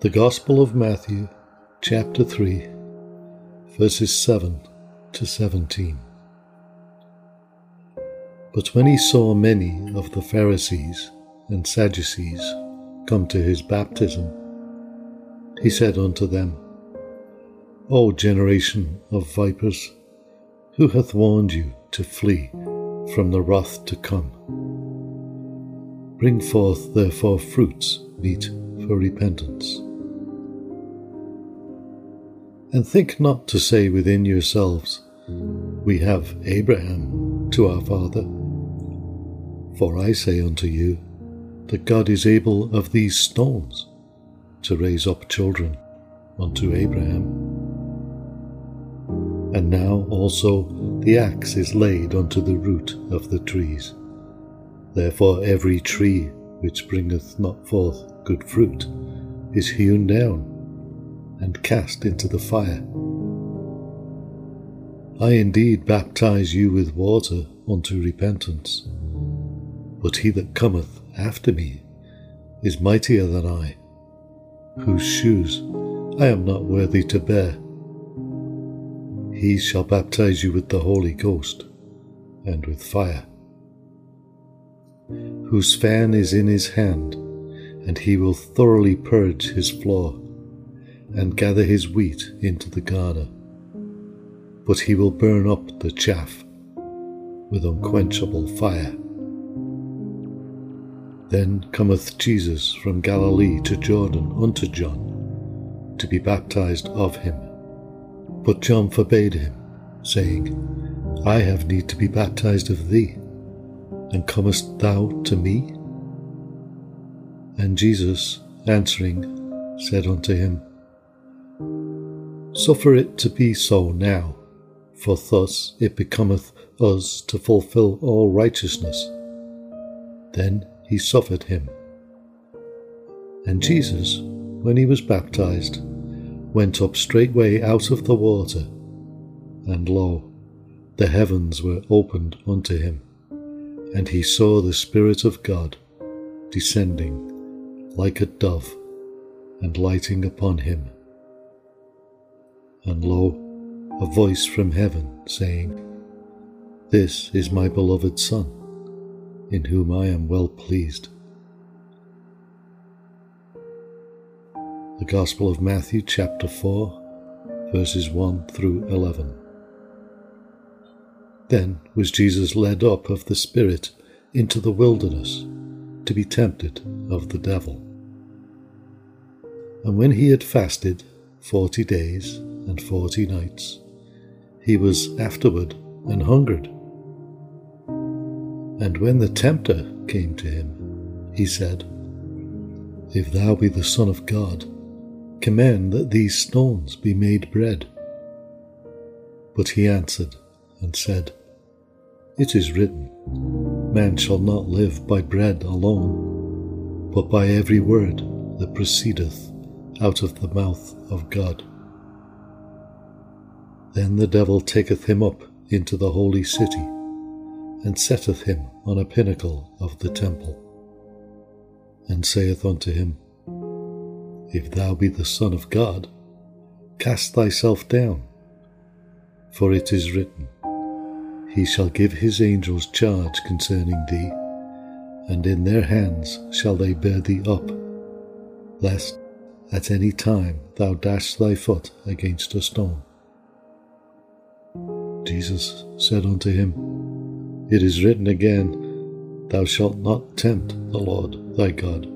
The Gospel of Matthew, chapter 3, verses 7 to 17. But when he saw many of the Pharisees and Sadducees come to his baptism, he said unto them, O generation of vipers, who hath warned you to flee from the wrath to come? Bring forth therefore fruits meet for repentance. And think not to say within yourselves, We have Abraham to our father. For I say unto you, that God is able of these stones to raise up children unto Abraham. And now also the axe is laid unto the root of the trees. Therefore every tree which bringeth not forth good fruit is hewn down and cast into the fire. I indeed baptize you with water unto repentance, but he that cometh after me is mightier than I, whose shoes I am not worthy to bear. He shall baptize you with the Holy Ghost and with fire, whose fan is in his hand, and he will thoroughly purge his floor and gather his wheat into the garner. But he will burn up the chaff with unquenchable fire. Then cometh Jesus from Galilee to Jordan unto John, to be baptized of him. But John forbade him, saying, I have need to be baptized of thee, and comest thou to me? And Jesus, answering, said unto him, Suffer it to be so now, for thus it becometh us to fulfill all righteousness. Then he suffered him. And Jesus, when he was baptized, went up straightway out of the water, and lo, the heavens were opened unto him, and he saw the Spirit of God descending like a dove and lighting upon him and lo, a voice from heaven saying, This is my beloved Son, in whom I am well pleased. The Gospel of Matthew, chapter 4, verses 1 through 11. Then was Jesus led up of the Spirit into the wilderness to be tempted of the devil. And when he had fasted forty days and forty nights. He was afterward and hungered. And when the tempter came to him, he said, If thou be the Son of God, command that these stones be made bread. But he answered and said, It is written, Man shall not live by bread alone, but by every word that proceedeth out of the mouth of God. Then the devil taketh him up into the holy city, and setteth him on a pinnacle of the temple, and saith unto him, If thou be the Son of God, cast thyself down, for it is written, He shall give his angels charge concerning thee, and in their hands shall they bear thee up, lest at any time thou dash thy foot against a stone. Jesus said unto him, It is written again, Thou shalt not tempt the Lord thy God.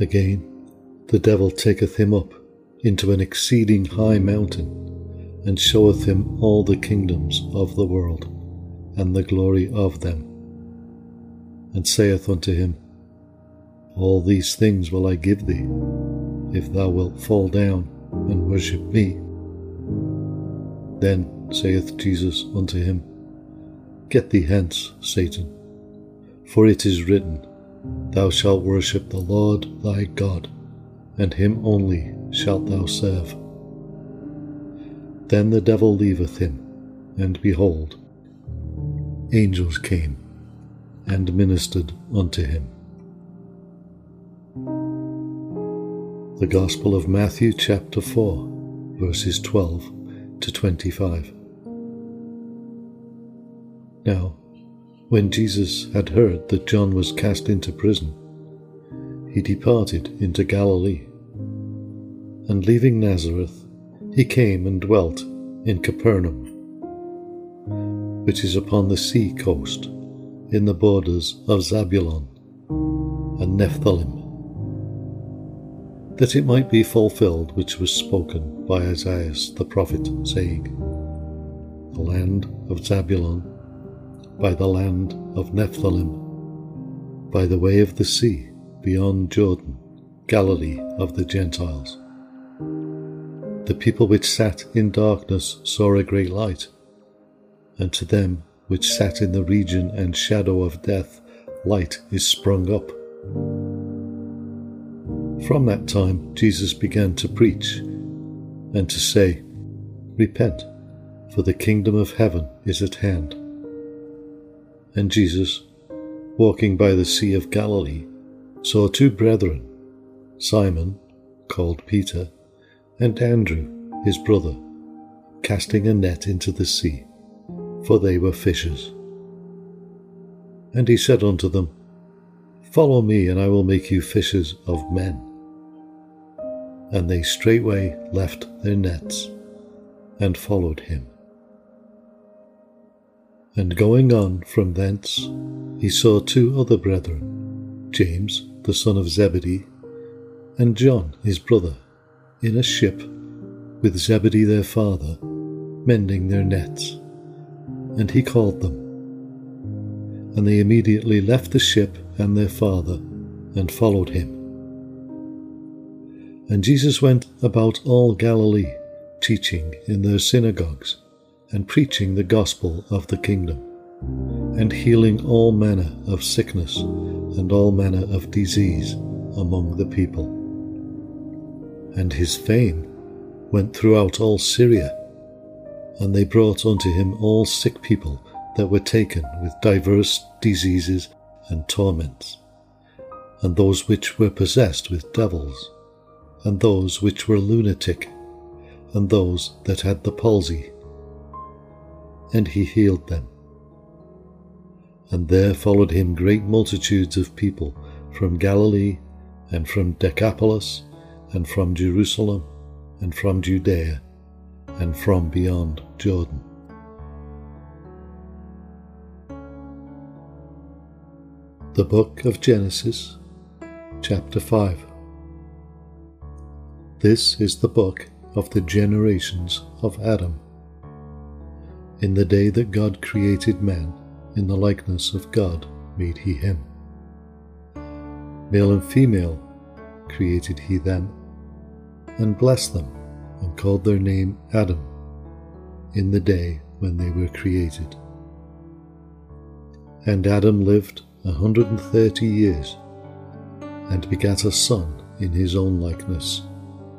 Again, the devil taketh him up into an exceeding high mountain, and showeth him all the kingdoms of the world, and the glory of them, and saith unto him, All these things will I give thee, if thou wilt fall down and worship me. Then saith Jesus unto him, Get thee hence, Satan, for it is written, Thou shalt worship the Lord thy God, and him only shalt thou serve. Then the devil leaveth him, and behold, angels came and ministered unto him. The Gospel of Matthew, chapter 4, verses 12 to 25. Now, when Jesus had heard that John was cast into prison, he departed into Galilee. And leaving Nazareth, he came and dwelt in Capernaum, which is upon the sea coast, in the borders of Zabulon and Nephthalim, that it might be fulfilled which was spoken by Isaiah the prophet, saying, The land of Zabulon, by the land of Nephthalim, by the way of the sea, beyond Jordan, Galilee of the Gentiles. The people which sat in darkness saw a great light, and to them which sat in the region and shadow of death, light is sprung up. From that time, Jesus began to preach and to say, Repent, for the kingdom of heaven is at hand. And Jesus, walking by the Sea of Galilee, saw two brethren, Simon, called Peter, and Andrew, his brother, casting a net into the sea, for they were fishers. And he said unto them, Follow me, and I will make you fishers of men. And they straightway left their nets and followed him. And going on from thence, he saw two other brethren, James the son of Zebedee, and John his brother, in a ship with Zebedee their father, mending their nets. And he called them. And they immediately left the ship and their father, and followed him. And Jesus went about all Galilee, teaching in their synagogues, and preaching the gospel of the kingdom, and healing all manner of sickness and all manner of disease among the people. And his fame went throughout all Syria, and they brought unto him all sick people that were taken with divers diseases and torments, and those which were possessed with devils, and those which were lunatic, and those that had the palsy. And he healed them and there followed him great multitudes of people from Galilee, and from Decapolis, and from Jerusalem, and from Judea, and from beyond Jordan. The Book of Genesis, Chapter 5 This is the book of the generations of Adam. In the day that God created man, in the likeness of God made he him. Male and female created he them, and blessed them, and called their name Adam, in the day when they were created. And Adam lived a hundred and thirty years, and begat a son in his own likeness,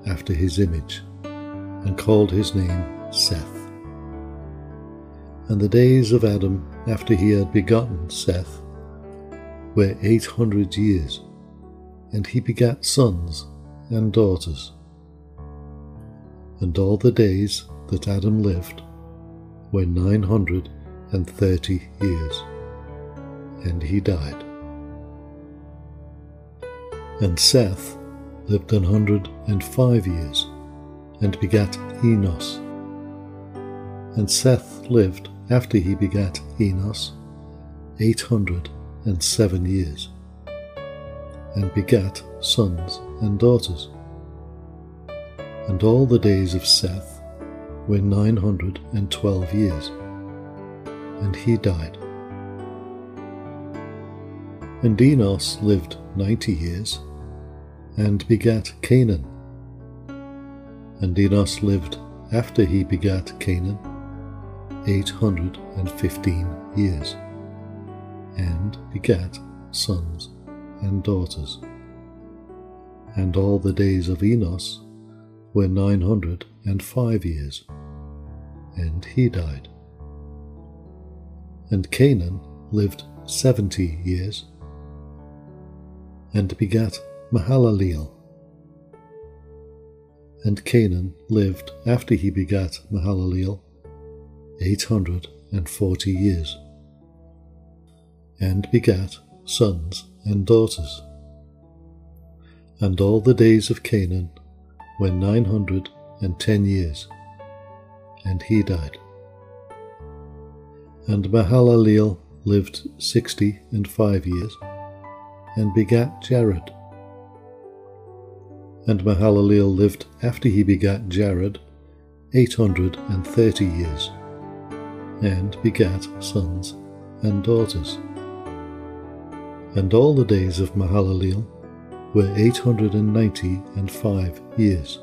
after his image, and called his name Seth. And the days of Adam after he had begotten Seth were eight hundred years, and he begat sons and daughters. And all the days that Adam lived were nine hundred and thirty years, and he died. And Seth lived an hundred and five years, and begat Enos. And Seth lived after he begat Enos, eight hundred and seven years, and begat sons and daughters. And all the days of Seth were nine hundred and twelve years, and he died. And Enos lived ninety years, and begat Cainan. And Enos lived after he begat Cainan 815 years, and begat sons and daughters. And all the days of Enos were 905 years, and he died. And Cainan lived 70 years, and begat Mahalaleel. And Cainan lived after he begat Mahalaleel eight hundred and forty years, and begat sons and daughters. And all the days of Cainan were nine hundred and ten years, and he died. And Mahalaleel lived sixty and five years, and begat Jared. And Mahalaleel lived after he begat Jared eight hundred and thirty years, and begat sons and daughters. And all the days of Mahalaleel were eight hundred and ninety and five years,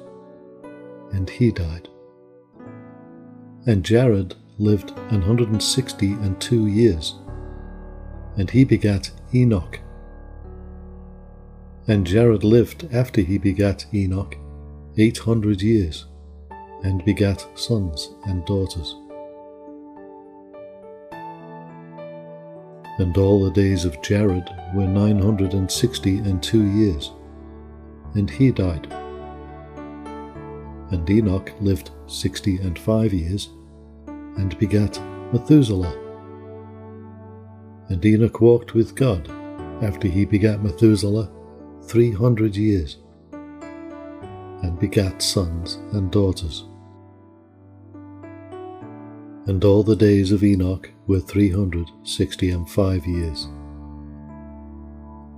and he died. And Jared lived an hundred and sixty and two years, and he begat Enoch. And Jared lived after he begat Enoch eight hundred years, and begat sons and daughters. And all the days of Jared were nine hundred and sixty and two years, and he died. And Enoch lived sixty and five years, and begat Methuselah. And Enoch walked with God after he begat Methuselah three hundred years, and begat sons and daughters. And all the days of Enoch were three hundred sixty and five years.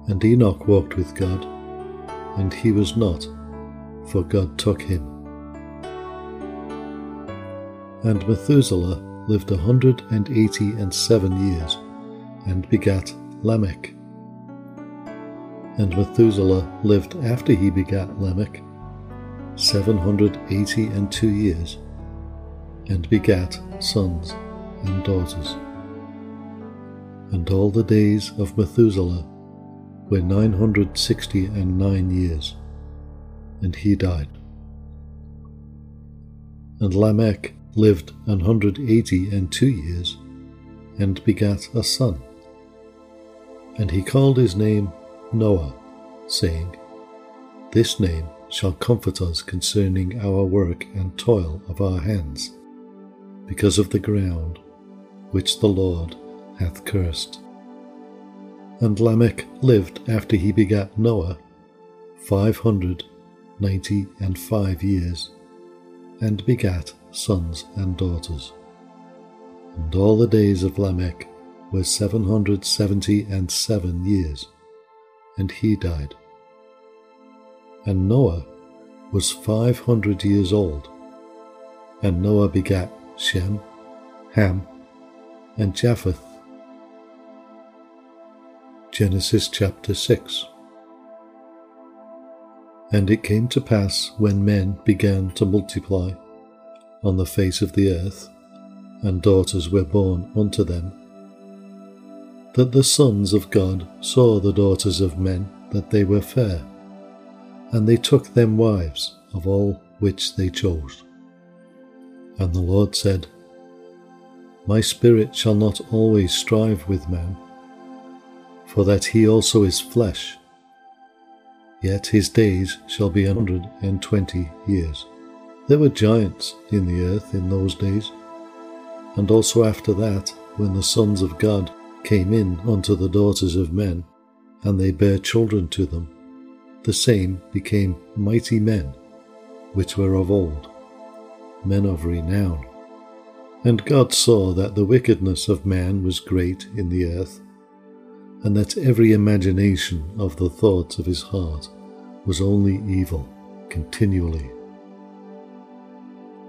And Enoch walked with God, and he was not, for God took him. And Methuselah lived a hundred and eighty and seven years, and begat Lamech. And Methuselah lived after he begat Lamech seven hundred eighty and two years, and begat sons and daughters. And all the days of Methuselah were nine hundred sixty and nine years, and he died. And Lamech lived an hundred eighty and two years, and begat a son. And he called his name Noah, saying, This name shall comfort us concerning our work and toil of our hands because of the ground which the Lord hath cursed. And Lamech lived after he begat Noah five hundred ninety and five years, and begat sons and daughters. And all the days of Lamech were seven hundred seventy and seven years, and he died. And Noah was five hundred years old, and Noah begat Shem, Ham, and Japheth. Genesis chapter 6 And it came to pass when men began to multiply on the face of the earth, and daughters were born unto them, that the sons of God saw the daughters of men that they were fair, and they took them wives of all which they chose. And the Lord said, My spirit shall not always strive with man, for that he also is flesh, yet his days shall be a hundred and twenty years. There were giants in the earth in those days, and also after that, when the sons of God came in unto the daughters of men, and they bare children to them, the same became mighty men, which were of old men of renown. And God saw that the wickedness of man was great in the earth, and that every imagination of the thoughts of his heart was only evil continually.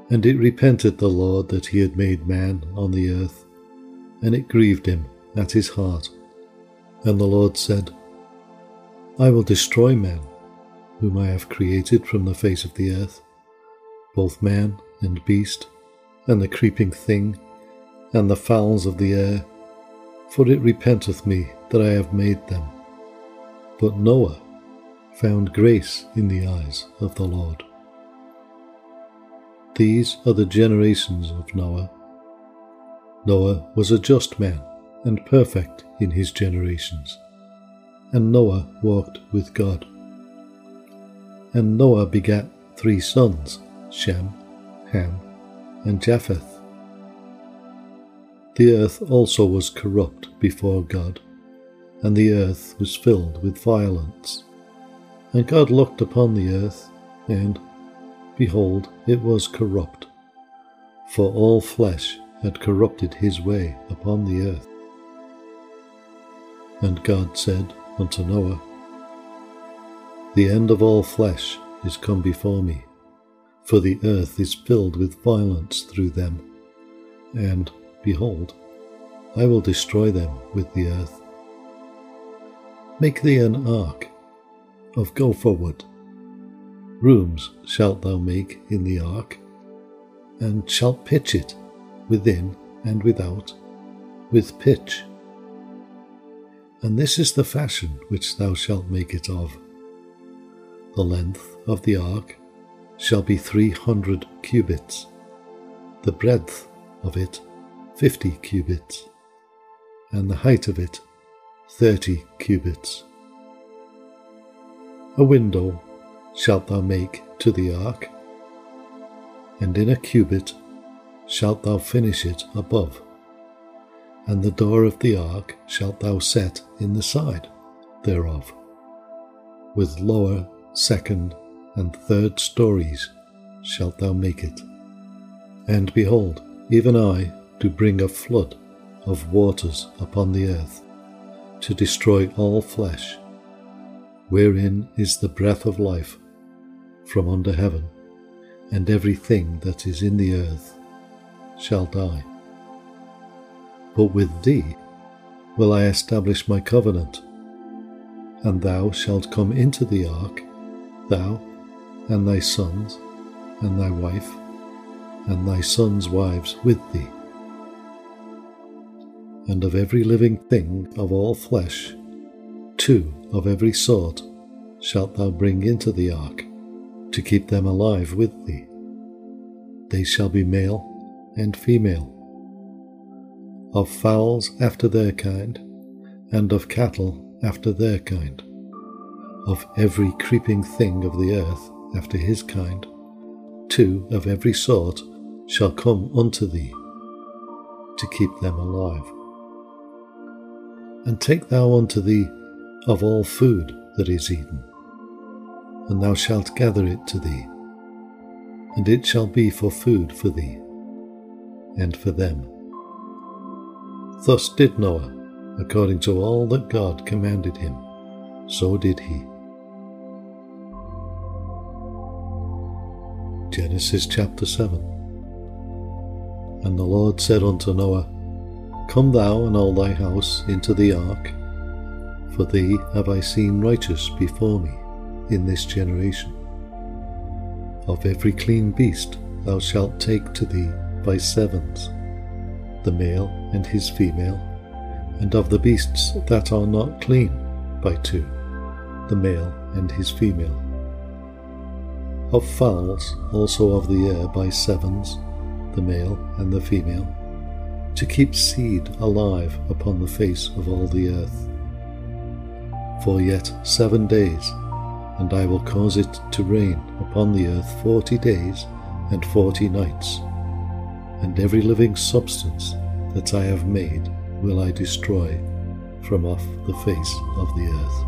And it repented the Lord that he had made man on the earth, and it grieved him at his heart. And the Lord said, I will destroy men, whom I have created from the face of the earth, both man and beast, and the creeping thing, and the fowls of the air, for it repenteth me that I have made them. But Noah found grace in the eyes of the Lord. These are the generations of Noah. Noah was a just man and perfect in his generations, and Noah walked with God. And Noah begat three sons, Shem, Ham, and Japheth. The earth also was corrupt before God, and the earth was filled with violence. And God looked upon the earth, and, behold, it was corrupt, for all flesh had corrupted his way upon the earth. And God said unto Noah, The end of all flesh is come before me, for the earth is filled with violence through them, and, behold, I will destroy them with the earth. Make thee an ark of gopher wood. Rooms shalt thou make in the ark, and shalt pitch it within and without with pitch. And this is the fashion which thou shalt make it of. The length of the ark shall be three hundred cubits, the breadth of it fifty cubits, and the height of it thirty cubits. A window shalt thou make to the ark, and in a cubit shalt thou finish it above, and the door of the ark shalt thou set in the side thereof, with lower, second, and third stories shalt thou make it. And behold, even I do bring a flood of waters upon the earth, to destroy all flesh wherein is the breath of life from under heaven, and everything that is in the earth shall die. But with thee will I establish my covenant, and thou shalt come into the ark, thou and thy sons, and thy wife, and thy sons' wives with thee. And of every living thing of all flesh, two of every sort shalt thou bring into the ark, to keep them alive with thee. They shall be male and female. Of fowls after their kind, and of cattle after their kind. Of every creeping thing of the earth after his kind, two of every sort shall come unto thee, to keep them alive. And take thou unto thee of all food that is eaten, and thou shalt gather it to thee, and it shall be for food for thee, and for them. Thus did Noah, according to all that God commanded him, so did he. Genesis chapter 7 And the Lord said unto Noah, Come thou and all thy house into the ark, for thee have I seen righteous before me in this generation. Of every clean beast thou shalt take to thee by sevens, the male and his female, and of the beasts that are not clean by two, the male and his female. Of fowls also of the air by sevens, the male and the female, to keep seed alive upon the face of all the earth for yet seven days, and I will cause it to rain upon the earth forty days and forty nights, and every living substance that I have made will I destroy from off the face of the earth.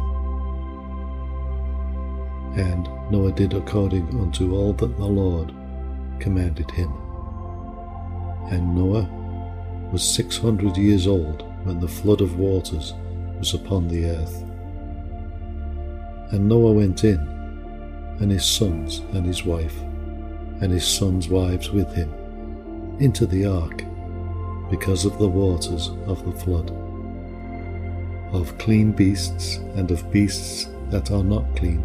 And Noah did according unto all that the Lord commanded him. And Noah was six hundred years old when the flood of waters was upon the earth. And Noah went in, and his sons and his wife, and his sons' wives with him, into the ark, because of the waters of the flood. Of clean beasts, and of beasts that are not clean,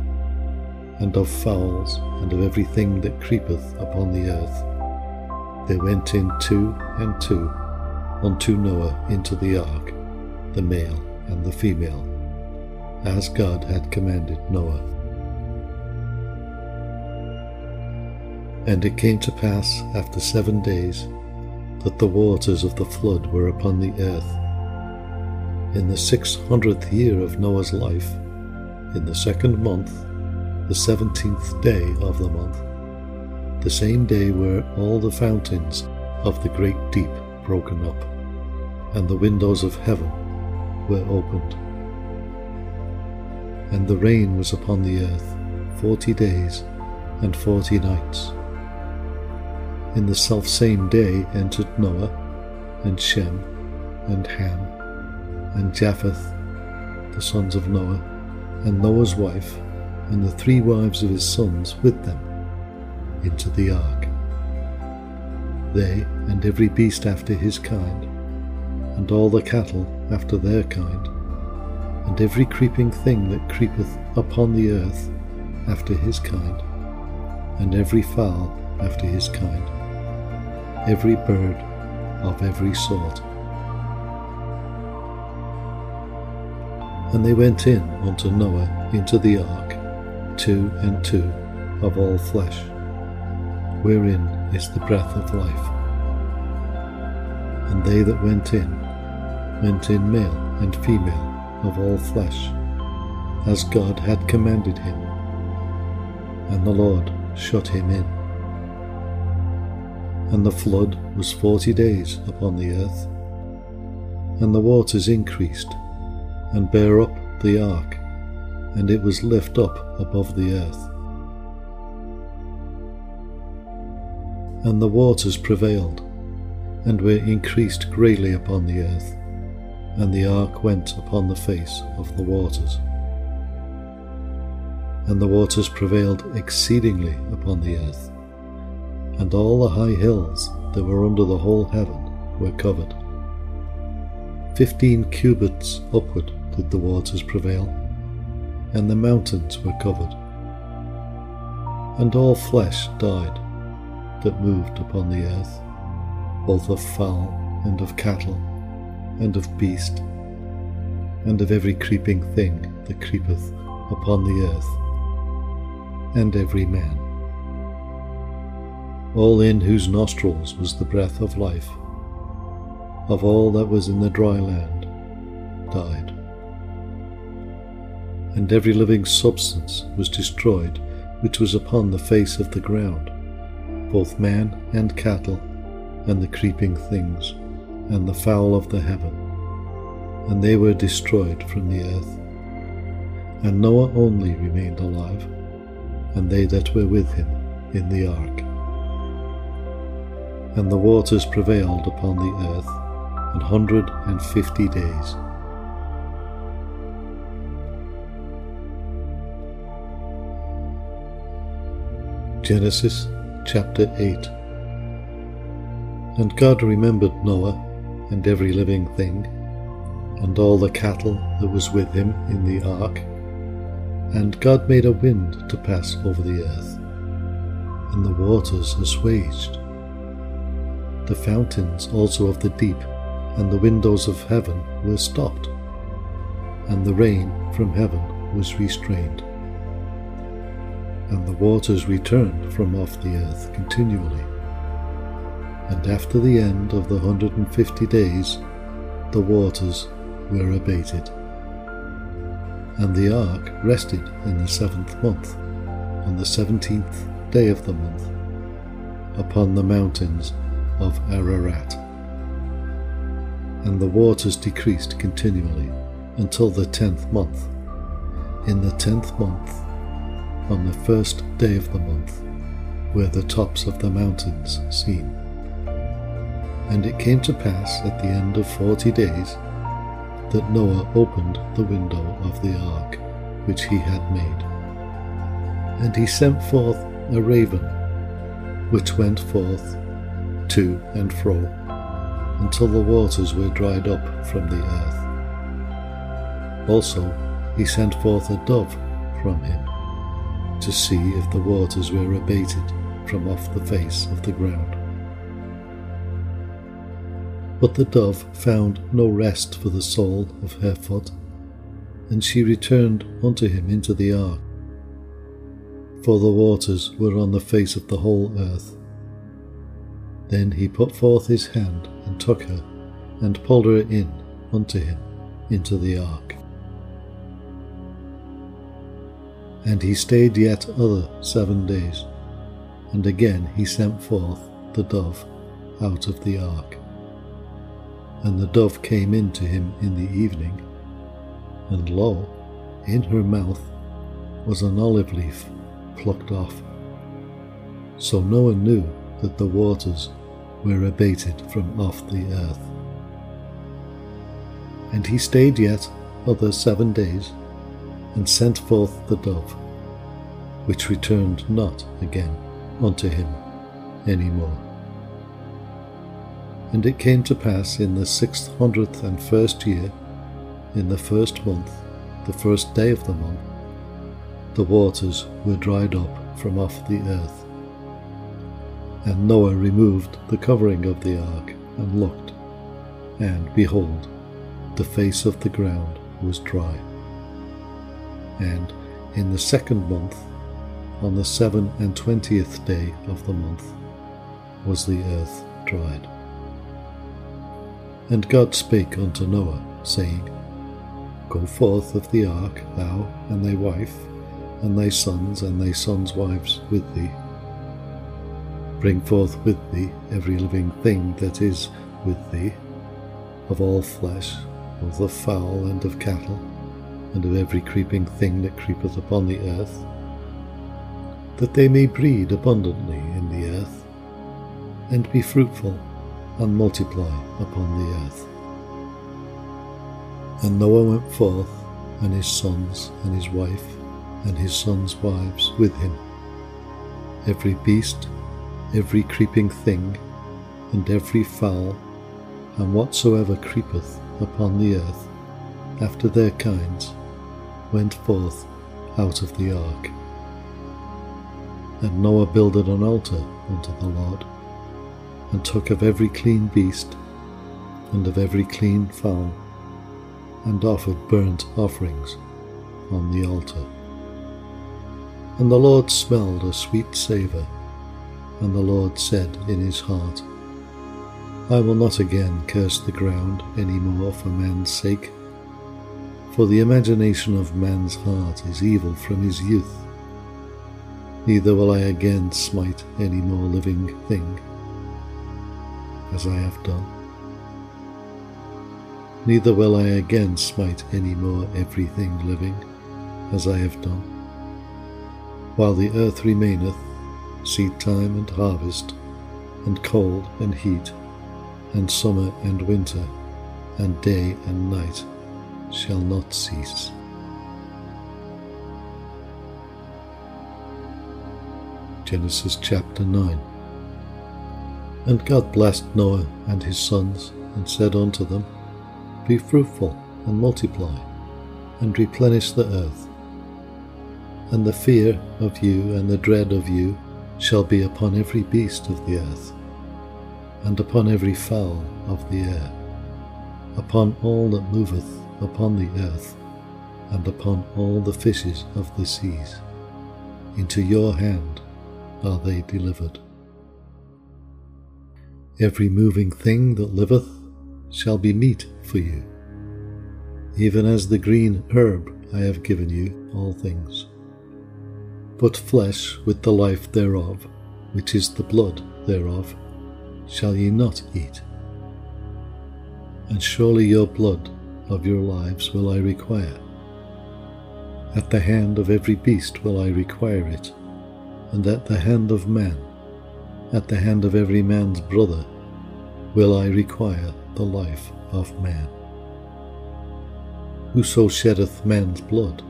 and of fowls, and of everything that creepeth upon the earth. They went in two and two unto Noah into the ark, the male and the female as God had commanded Noah. And it came to pass after seven days that the waters of the flood were upon the earth. In the six hundredth year of Noah's life, in the second month, the seventeenth day of the month, the same day were all the fountains of the great deep broken up, and the windows of heaven were opened. And the rain was upon the earth forty days and forty nights. In the selfsame day entered Noah, and Shem, and Ham, and Japheth, the sons of Noah, and Noah's wife, and the three wives of his sons with them, into the ark. They and every beast after his kind, and all the cattle after their kind, and every creeping thing that creepeth upon the earth after his kind, and every fowl after his kind, every bird of every sort. And they went in unto Noah into the ark, two and two of all flesh, wherein is the breath of life. And they that went in, went in male and female of all flesh, as God had commanded him. And the Lord shut him in. And the flood was forty days upon the earth, and the waters increased, and bare up the ark, and it was lift up above the earth. And the waters prevailed, and were increased greatly upon the earth, and the ark went upon the face of the waters. And the waters prevailed exceedingly upon the earth, and all the high hills that were under the whole heaven were covered. Fifteen cubits upward did the waters prevail, and the mountains were covered. And all flesh died that moved upon the earth, both of fowl and of cattle, and of beast, and of every creeping thing that creepeth upon the earth, and every man all in whose nostrils was the breath of life, of all that was in the dry land, died. And every living substance was destroyed which was upon the face of the ground, both man and cattle, and the creeping things, and the fowl of the heaven, and they were destroyed from the earth. And Noah only remained alive, and they that were with him in the ark and the waters prevailed upon the earth an hundred and fifty days. Genesis chapter 8 And God remembered Noah and every living thing, and all the cattle that was with him in the ark. And God made a wind to pass over the earth, and the waters assuaged the fountains also of the deep and the windows of heaven were stopped, and the rain from heaven was restrained. And the waters returned from off the earth continually. And after the end of the hundred and fifty days, the waters were abated. And the ark rested in the seventh month, on the seventeenth day of the month, upon the mountains of Ararat. And the waters decreased continually until the tenth month. In the tenth month, on the first day of the month, were the tops of the mountains seen. And it came to pass at the end of forty days that Noah opened the window of the ark which he had made. And he sent forth a raven, which went forth to and fro, until the waters were dried up from the earth. Also, he sent forth a dove from him, to see if the waters were abated from off the face of the ground. But the dove found no rest for the sole of her foot, and she returned unto him into the ark. For the waters were on the face of the whole earth, then he put forth his hand and took her, and pulled her in unto him into the ark. And he stayed yet other seven days, And again he sent forth the dove out of the ark. And the dove came in to him in the evening, and lo, in her mouth was an olive leaf plucked off. So Noah knew that the waters were abated from off the earth. And he stayed yet other seven days, and sent forth the dove, which returned not again unto him any more. And it came to pass in the six hundredth and first year, in the first month, the first day of the month, the waters were dried up from off the earth. And Noah removed the covering of the ark and looked, and behold, the face of the ground was dry. And in the second month, on the seven and twentieth day of the month, was the earth dried. And God spake unto Noah, saying, Go forth of the ark, thou and thy wife, and thy sons and thy sons' wives with thee. Bring forth with thee every living thing that is with thee, of all flesh, of fowl and of cattle, and of every creeping thing that creepeth upon the earth, that they may breed abundantly in the earth, and be fruitful and multiply upon the earth. And Noah went forth, and his sons, and his wife, and his sons' wives with him, every beast, every creeping thing, and every fowl, and whatsoever creepeth upon the earth, after their kinds, went forth out of the ark. And Noah builded an altar unto the Lord, and took of every clean beast, and of every clean fowl, and offered burnt offerings on the altar. And the Lord smelled a sweet savour, and the Lord said in his heart, I will not again curse the ground any more for man's sake, for the imagination of man's heart is evil from his youth. Neither will I again smite any more living thing, as I have done neither will I again smite any more everything living, as I have done. While the earth remaineth, seed time and harvest, and cold and heat, and summer and winter, and day and night shall not cease. Genesis chapter 9 And God blessed Noah and his sons, and said unto them, be fruitful and multiply, and replenish the earth. And the fear of you and the dread of you shall be upon every beast of the earth, and upon every fowl of the air, upon all that moveth upon the earth, and upon all the fishes of the seas. Into your hand are they delivered. Every moving thing that liveth shall be meat for you. Even as the green herb I have given you all things. But flesh with the life thereof, which is the blood thereof, shall ye not eat. And surely your blood of your lives will I require. At the hand of every beast will I require it, and at the hand of man, at the hand of every man's brother, will I require the life of man. Whoso sheddeth man's blood,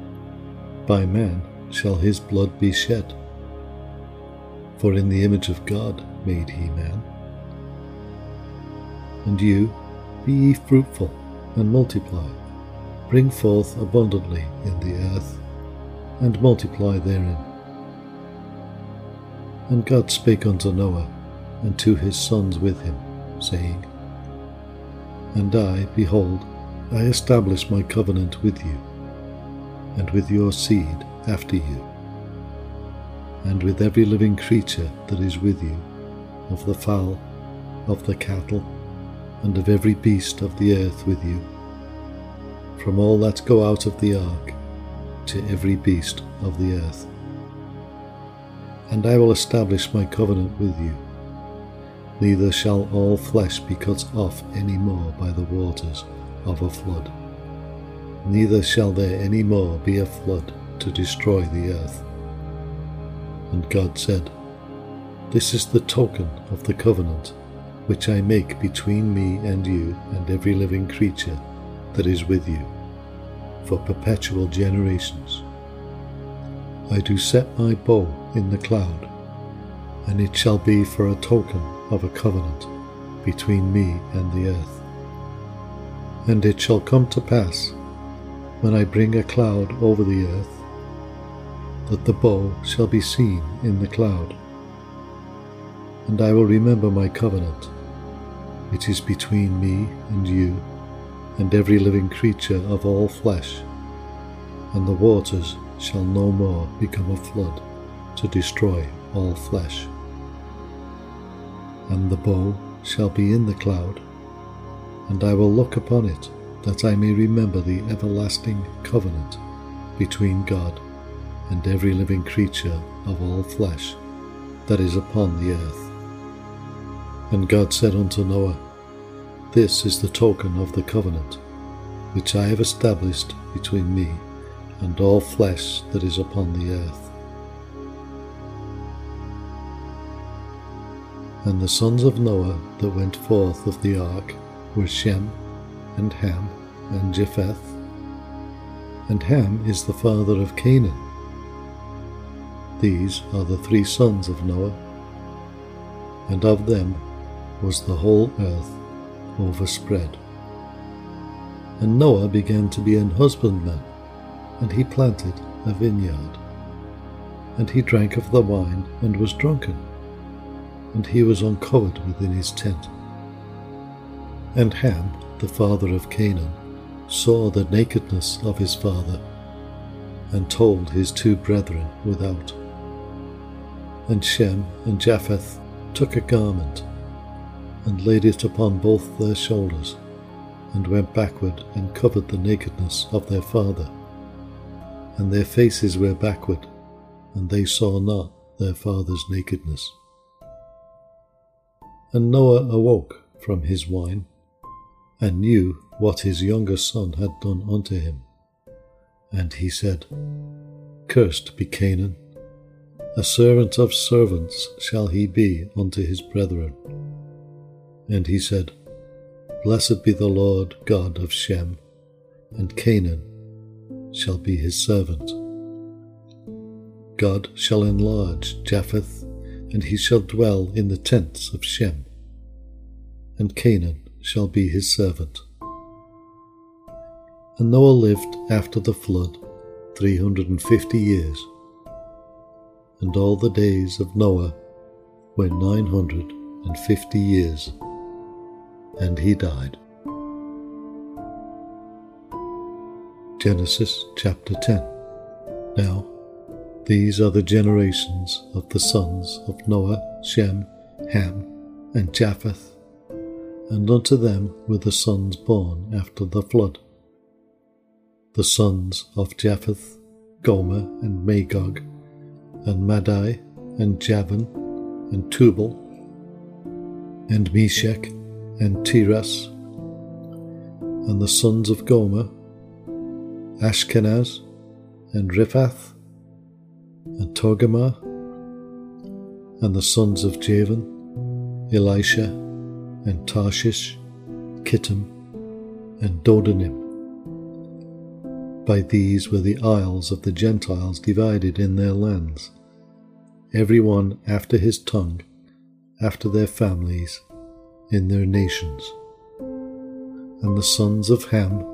by man shall his blood be shed. For in the image of God made he man. And you, be ye fruitful and multiply, bring forth abundantly in the earth, and multiply therein. And God spake unto Noah and to his sons with him, saying, and I, behold, I establish my covenant with you, and with your seed after you, and with every living creature that is with you, of the fowl, of the cattle, and of every beast of the earth with you, from all that go out of the ark to every beast of the earth. And I will establish my covenant with you. Neither shall all flesh be cut off any more by the waters of a flood. Neither shall there any more be a flood to destroy the earth. And God said, This is the token of the covenant which I make between me and you and every living creature that is with you, for perpetual generations. I do set my bow in the cloud, and it shall be for a token of a covenant between me and the earth. And it shall come to pass, when I bring a cloud over the earth, that the bow shall be seen in the cloud. And I will remember my covenant, It is between me and you and every living creature of all flesh, and the waters shall no more become a flood to destroy all flesh. And the bow shall be in the cloud, and I will look upon it, that I may remember the everlasting covenant between God and every living creature of all flesh that is upon the earth. And God said unto Noah, This is the token of the covenant which I have established between me and all flesh that is upon the earth. And the sons of Noah that went forth of the ark were Shem, and Ham, and Japheth. And Ham is the father of Canaan. These are the three sons of Noah, and of them was the whole earth overspread. And Noah began to be an husbandman, and he planted a vineyard. And he drank of the wine and was drunken, and he was uncovered within his tent. And Ham, the father of Canaan, saw the nakedness of his father, and told his two brethren without. And Shem and Japheth took a garment, and laid it upon both their shoulders, and went backward and covered the nakedness of their father. And their faces were backward, and they saw not their father's nakedness. And Noah awoke from his wine, and knew what his younger son had done unto him. And he said, Cursed be Canaan, a servant of servants shall he be unto his brethren. And he said, Blessed be the Lord God of Shem, and Canaan shall be his servant. God shall enlarge Japheth, and he shall dwell in the tents of Shem, and Canaan shall be his servant. And Noah lived after the flood three hundred and fifty years and all the days of Noah were nine hundred and fifty years, and he died. Genesis chapter 10 Now, these are the generations of the sons of Noah, Shem, Ham, and Japheth, and unto them were the sons born after the flood. The sons of Japheth, Gomer, and Magog, and Madai, and Javan, and Tubal, and Meshech, and Tiras, and the sons of Gomer, Ashkenaz, and Riphath, and Togarmah, and the sons of Javan, Elishah, and Tarshish, Kittim, and Dodanim. By these were the isles of the Gentiles divided in their lands, every one after his tongue, after their families, in their nations. And the sons of Ham,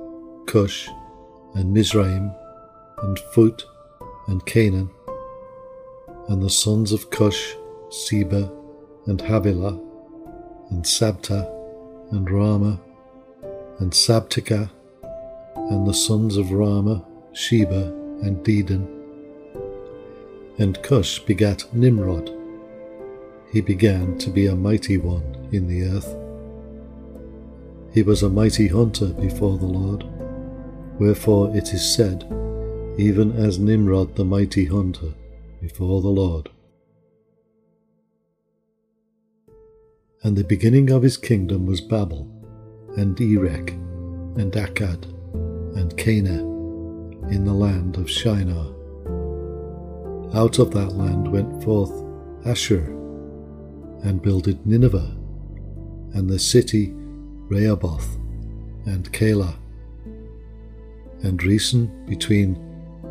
Cush, and Mizraim, and Phut, and Canaan, and the sons of Cush, Seba, and Havilah, and Sabtah, and Raamah, and Sabtechah, and the sons of Raamah, Sheba, and Dedan and Cush begat Nimrod. He began to be a mighty one in the earth. He was a mighty hunter before the Lord. Wherefore it is said, even as Nimrod the mighty hunter before the Lord. And the beginning of his kingdom was Babel, and Erech, and Accad, and Calneh, in the land of Shinar. Out of that land went forth Asshur, and builded Nineveh, and the city Rehoboth, and Calah, and Resen between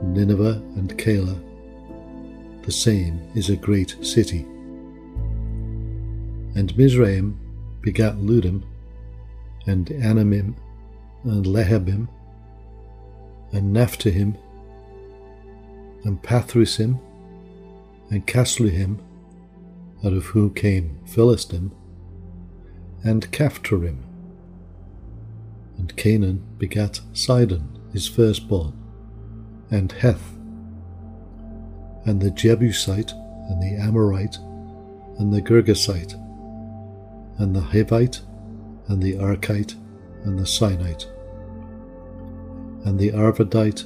Nineveh and Calah. The same is a great city. And Mizraim begat Ludim, and Anamim, and Lehabim, and Naphtuhim, and Pathrusim, and Casluhim, out of whom came Philistim, and Caphtorim. And Canaan begat Sidon, his firstborn, and Heth, and the Jebusite, and the Amorite, and the Girgasite, and the Hivite, and the Arkite, and the Sinite, and the Arvadite,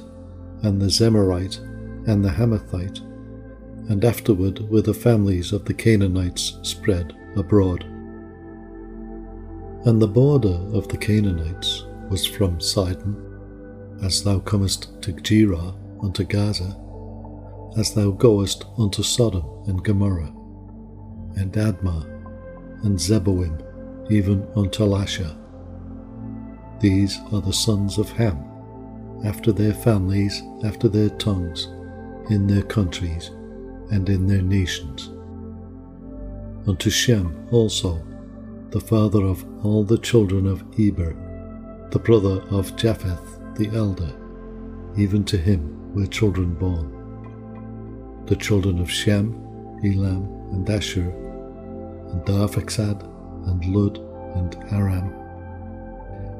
and the Zemarite, and the Hamathite, and afterward were the families of the Canaanites spread abroad. And the border of the Canaanites was from Sidon, as thou comest to Gerar unto Gaza, as thou goest unto Sodom and Gomorrah, and Admah, and Zeboim, even unto Lasha. These are the sons of Ham, after their families, after their tongues, in their countries, and in their nations. Unto Shem also, the father of all the children of Eber, the brother of Japheth the elder, even to him were children born the children of Shem, Elam, and Asshur, and Arphaxad, and Lud, and Aram,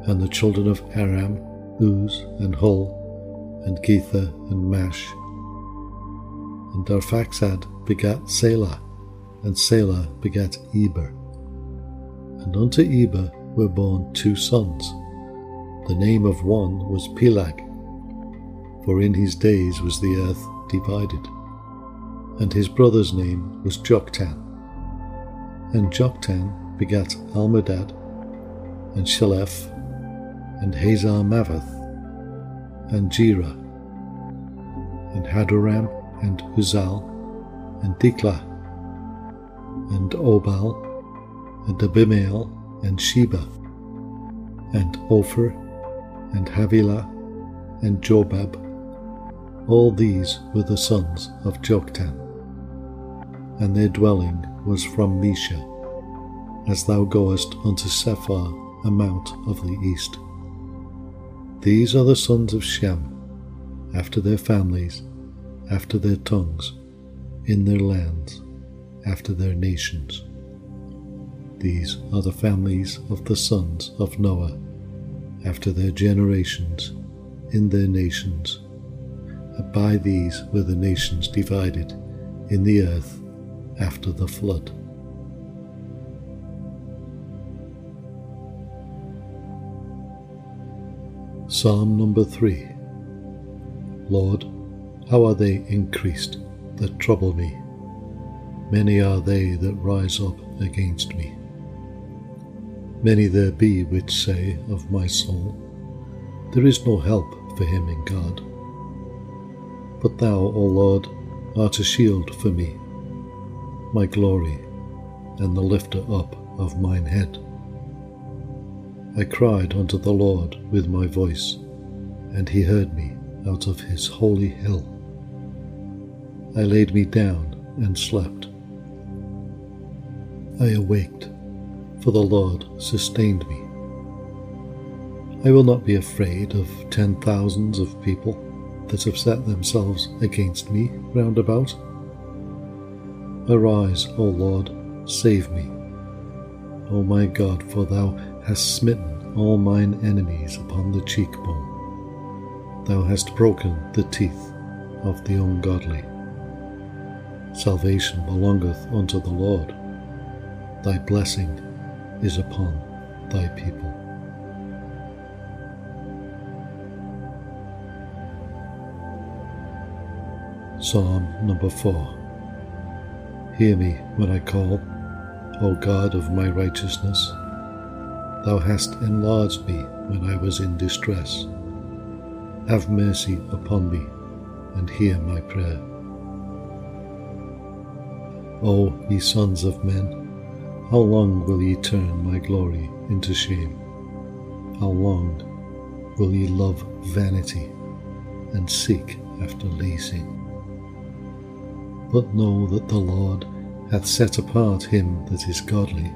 and the children of Aram, Uz, and Hul, and Gether, and Mash. And Arphaxad begat Salah, and Salah begat Eber. And unto Eber were born two sons. The name of one was Peleg, for in his days was the earth divided and his brother's name was Joktan. And Joktan begat Almodad, and Sheleph, and Hazarmaveth, and Jerah, and Hadoram, and Uzal, and Diklah, and Obal, and Abimael, and Sheba, and Ophir, and Havilah, and Jobab. All these were the sons of Joktan and their dwelling was from Mesha, as thou goest unto Sephar, a mount of the east. These are the sons of Shem, after their families, after their tongues, in their lands, after their nations. These are the families of the sons of Noah, after their generations, in their nations. And by these were the nations divided in the earth after the flood. Psalm number 3 Lord, how are they increased that trouble me? Many are they that rise up against me. Many there be which say of my soul, There is no help for him in God. But thou, O Lord, art a shield for me my glory, and the lifter up of mine head. I cried unto the Lord with my voice, and he heard me out of his holy hill. I laid me down and slept. I awaked, for the Lord sustained me. I will not be afraid of ten thousands of people that have set themselves against me round about. Arise, O Lord, save me. O my God, for thou hast smitten all mine enemies upon the cheekbone. Thou hast broken the teeth of the ungodly. Salvation belongeth unto the Lord. Thy blessing is upon thy people. Psalm number 4 Hear me when I call. O God of my righteousness. Thou hast enlarged me when I was in distress. Have mercy upon me and hear my prayer. O ye sons of men, how long will ye turn my glory into shame? How long will ye love vanity and seek after leasing? But know that the Lord hath set apart him that is godly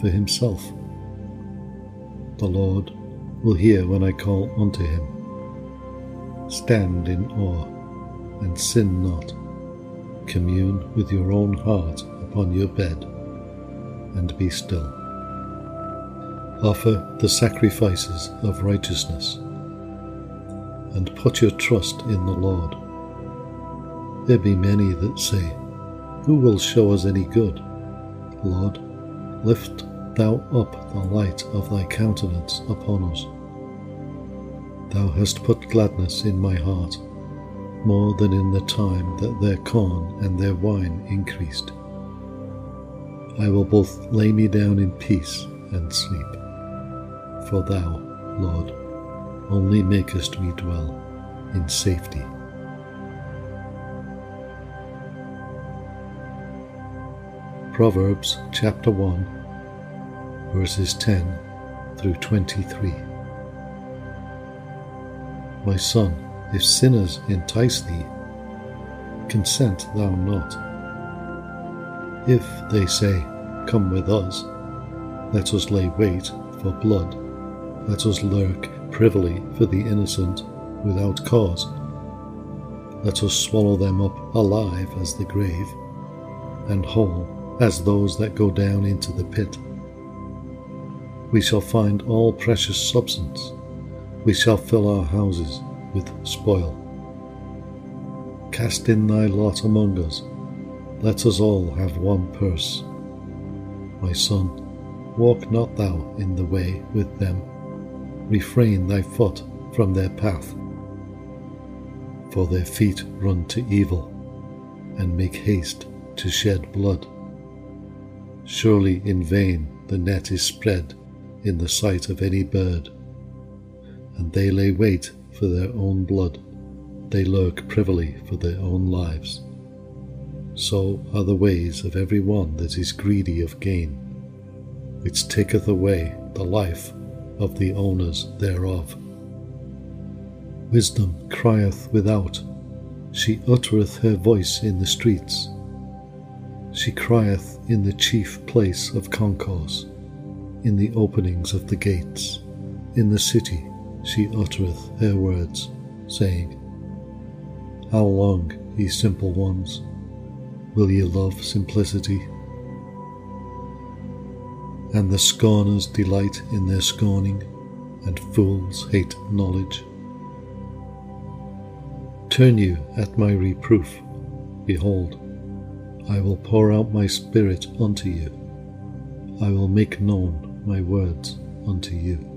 for himself. The Lord will hear when I call unto him. Stand in awe and sin not. Commune with your own heart upon your bed and be still. Offer the sacrifices of righteousness and put your trust in the Lord. There be many that say, Who will show us any good? Lord, lift thou up the light of thy countenance upon us. Thou hast put gladness in my heart, more than in the time that their corn and their wine increased. I will both lay me down in peace and sleep. For thou, Lord, only makest me dwell in safety. Proverbs chapter 1, verses 10 through 23. My son, if sinners entice thee, consent thou not. If they say, Come with us, let us lay wait for blood, let us lurk privily for the innocent without cause. Let us swallow them up alive as the grave, and whole as those that go down into the pit. We shall find all precious substance. We shall fill our houses with spoil. Cast in thy lot among us. Let us all have one purse. My son, walk not thou in the way with them. Refrain thy foot from their path. For their feet run to evil, and make haste to shed blood. Surely in vain the net is spread in the sight of any bird, and they lay wait for their own blood, they lurk privily for their own lives. So are the ways of every one that is greedy of gain, which taketh away the life of the owners thereof. Wisdom crieth without, she uttereth her voice in the streets. She crieth in the chief place of concourse, in the openings of the gates. In the city she uttereth her words, saying, How long, ye simple ones, will ye love simplicity? And the scorners delight in their scorning, and fools hate knowledge. Turn you at my reproof, behold, I will pour out my Spirit unto you. I will make known my words unto you.